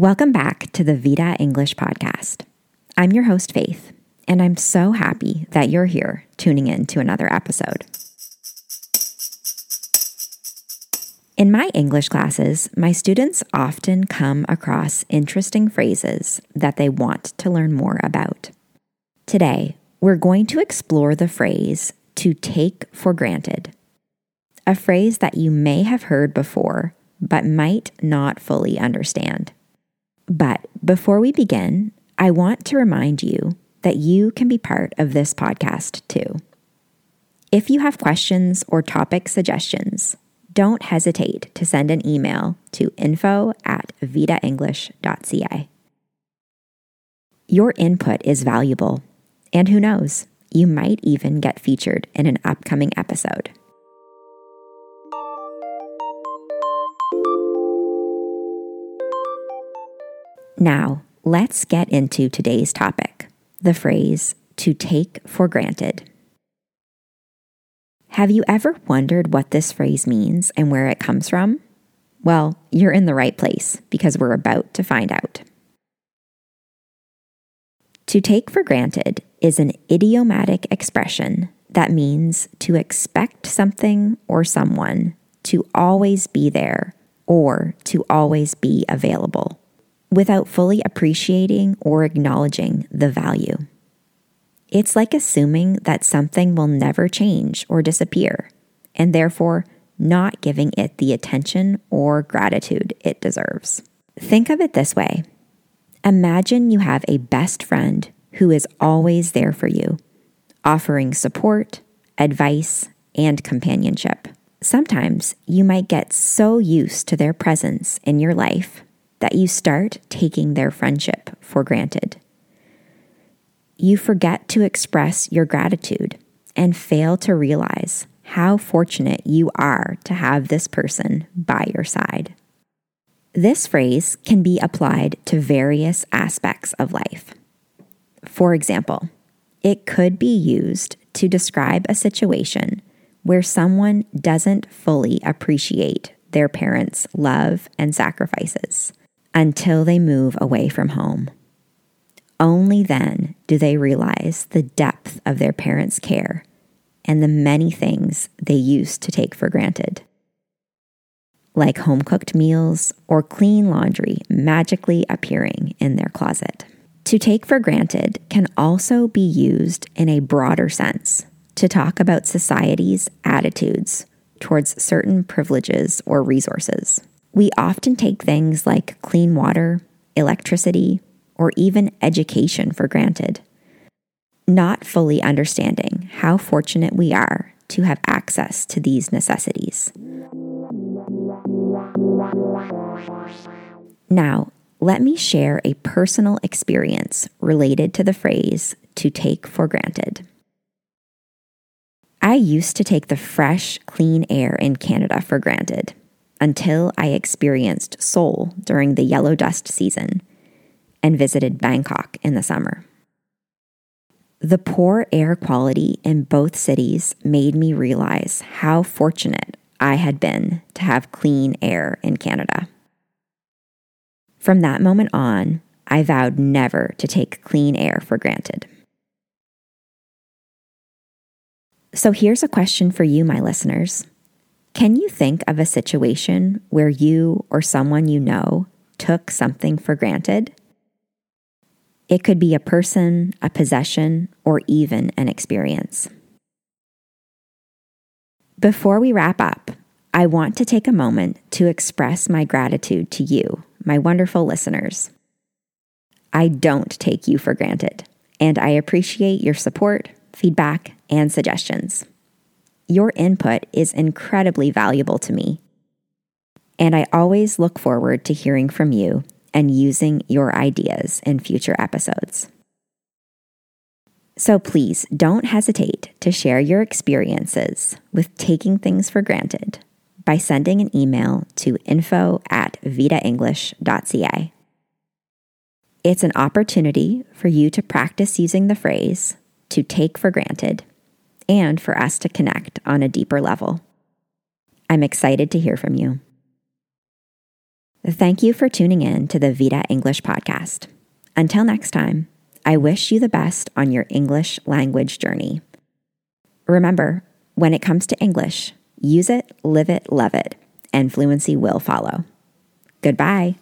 Welcome back to the Vita English Podcast. I'm your host, Faith, and I'm so happy that you're here tuning in to another episode. In my English classes, my students often come across interesting phrases that they want to learn more about. Today, we're going to explore the phrase to take for granted, a phrase that you may have heard before but might not fully understand. But before we begin, I want to remind you that you can be part of this podcast too. If you have questions or topic suggestions, don't hesitate to send an email to info at vitaenglish.ca. Your input is valuable, and who knows, you might even get featured in an upcoming episode. Now, let's get into today's topic the phrase to take for granted. Have you ever wondered what this phrase means and where it comes from? Well, you're in the right place because we're about to find out. To take for granted is an idiomatic expression that means to expect something or someone to always be there or to always be available without fully appreciating or acknowledging the value. It's like assuming that something will never change or disappear, and therefore not giving it the attention or gratitude it deserves. Think of it this way Imagine you have a best friend who is always there for you, offering support, advice, and companionship. Sometimes you might get so used to their presence in your life that you start taking their friendship for granted. You forget to express your gratitude and fail to realize how fortunate you are to have this person by your side. This phrase can be applied to various aspects of life. For example, it could be used to describe a situation where someone doesn't fully appreciate their parents' love and sacrifices until they move away from home. Only then do they realize the depth of their parents' care and the many things they used to take for granted. Like home cooked meals or clean laundry magically appearing in their closet. To take for granted can also be used in a broader sense to talk about society's attitudes towards certain privileges or resources. We often take things like clean water, electricity, or even education for granted, not fully understanding how fortunate we are to have access to these necessities. Now, let me share a personal experience related to the phrase to take for granted. I used to take the fresh, clean air in Canada for granted until I experienced Seoul during the yellow dust season and visited Bangkok in the summer. The poor air quality in both cities made me realize how fortunate I had been to have clean air in Canada. From that moment on, I vowed never to take clean air for granted. So here's a question for you, my listeners. Can you think of a situation where you or someone you know took something for granted? It could be a person, a possession, or even an experience. Before we wrap up, I want to take a moment to express my gratitude to you, my wonderful listeners. I don't take you for granted, and I appreciate your support, feedback, and suggestions. Your input is incredibly valuable to me. And I always look forward to hearing from you and using your ideas in future episodes. So please don't hesitate to share your experiences with taking things for granted by sending an email to info at vitaenglish.ca. It's an opportunity for you to practice using the phrase to take for granted and for us to connect on a deeper level. I'm excited to hear from you. Thank you for tuning in to the Vita English podcast. Until next time, I wish you the best on your English language journey. Remember, when it comes to English, use it, live it, love it, and fluency will follow. Goodbye.